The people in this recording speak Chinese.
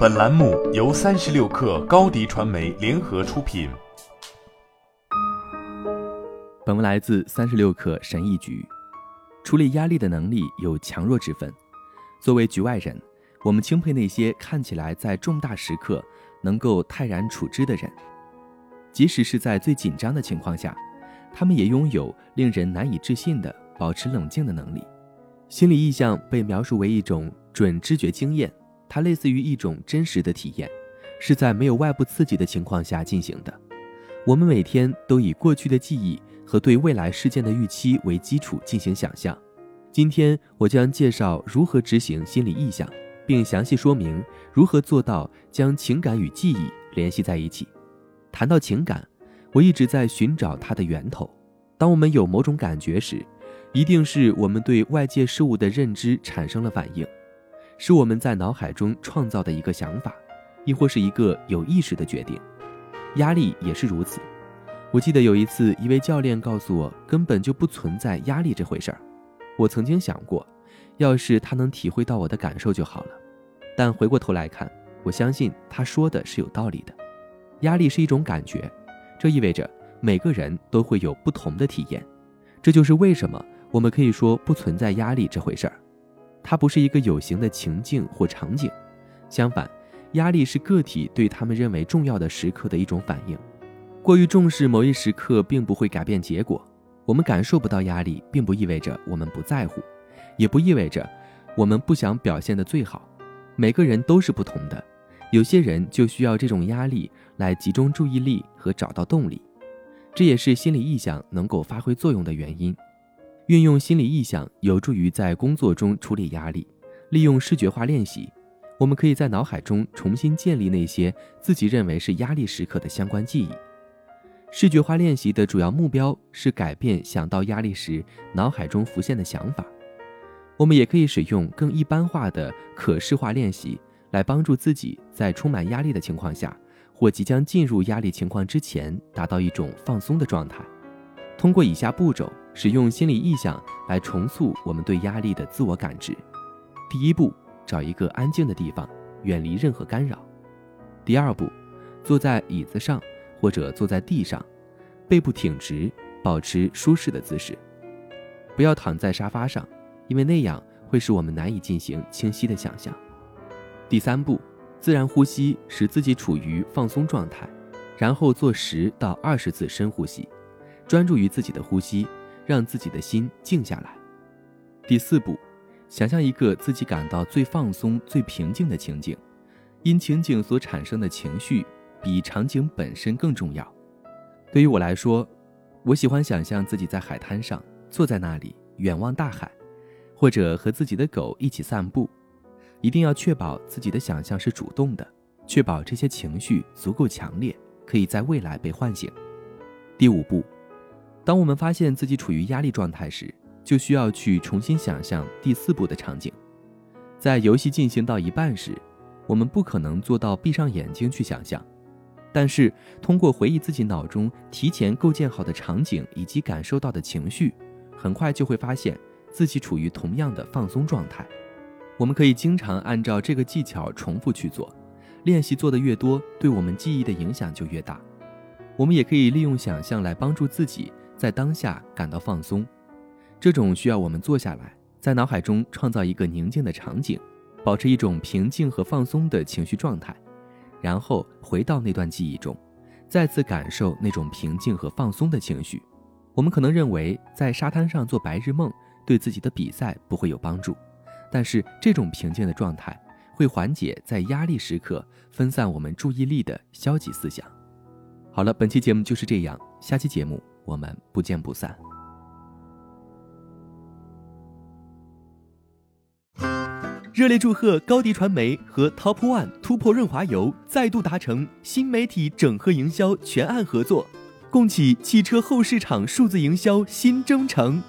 本栏目由三十六氪高低传媒联合出品。本文来自三十六氪神译局。处理压力的能力有强弱之分。作为局外人，我们钦佩那些看起来在重大时刻能够泰然处之的人，即使是在最紧张的情况下，他们也拥有令人难以置信的保持冷静的能力。心理意向被描述为一种准知觉经验，它类似于一种真实的体验，是在没有外部刺激的情况下进行的。我们每天都以过去的记忆和对未来事件的预期为基础进行想象。今天我将介绍如何执行心理意向，并详细说明如何做到将情感与记忆联系在一起。谈到情感，我一直在寻找它的源头。当我们有某种感觉时，一定是我们对外界事物的认知产生了反应，是我们在脑海中创造的一个想法，亦或是一个有意识的决定。压力也是如此。我记得有一次，一位教练告诉我，根本就不存在压力这回事儿。我曾经想过，要是他能体会到我的感受就好了。但回过头来看，我相信他说的是有道理的。压力是一种感觉，这意味着每个人都会有不同的体验。这就是为什么。我们可以说不存在压力这回事儿，它不是一个有形的情境或场景。相反，压力是个体对他们认为重要的时刻的一种反应。过于重视某一时刻，并不会改变结果。我们感受不到压力，并不意味着我们不在乎，也不意味着我们不想表现的最好。每个人都是不同的，有些人就需要这种压力来集中注意力和找到动力。这也是心理意向能够发挥作用的原因。运用心理意向有助于在工作中处理压力。利用视觉化练习，我们可以在脑海中重新建立那些自己认为是压力时刻的相关记忆。视觉化练习的主要目标是改变想到压力时脑海中浮现的想法。我们也可以使用更一般化的可视化练习来帮助自己在充满压力的情况下或即将进入压力情况之前达到一种放松的状态。通过以下步骤。使用心理意向来重塑我们对压力的自我感知。第一步，找一个安静的地方，远离任何干扰。第二步，坐在椅子上或者坐在地上，背部挺直，保持舒适的姿势。不要躺在沙发上，因为那样会使我们难以进行清晰的想象。第三步，自然呼吸，使自己处于放松状态，然后做十到二十次深呼吸，专注于自己的呼吸。让自己的心静下来。第四步，想象一个自己感到最放松、最平静的情景，因情景所产生的情绪比场景本身更重要。对于我来说，我喜欢想象自己在海滩上坐在那里远望大海，或者和自己的狗一起散步。一定要确保自己的想象是主动的，确保这些情绪足够强烈，可以在未来被唤醒。第五步。当我们发现自己处于压力状态时，就需要去重新想象第四步的场景。在游戏进行到一半时，我们不可能做到闭上眼睛去想象，但是通过回忆自己脑中提前构建好的场景以及感受到的情绪，很快就会发现自己处于同样的放松状态。我们可以经常按照这个技巧重复去做，练习做的越多，对我们记忆的影响就越大。我们也可以利用想象来帮助自己。在当下感到放松，这种需要我们坐下来，在脑海中创造一个宁静的场景，保持一种平静和放松的情绪状态，然后回到那段记忆中，再次感受那种平静和放松的情绪。我们可能认为在沙滩上做白日梦对自己的比赛不会有帮助，但是这种平静的状态会缓解在压力时刻分散我们注意力的消极思想。好了，本期节目就是这样，下期节目。我们不见不散。热烈祝贺高迪传媒和 Top One 突破润滑油再度达成新媒体整合营销全案合作，共启汽车后市场数字营销新征程。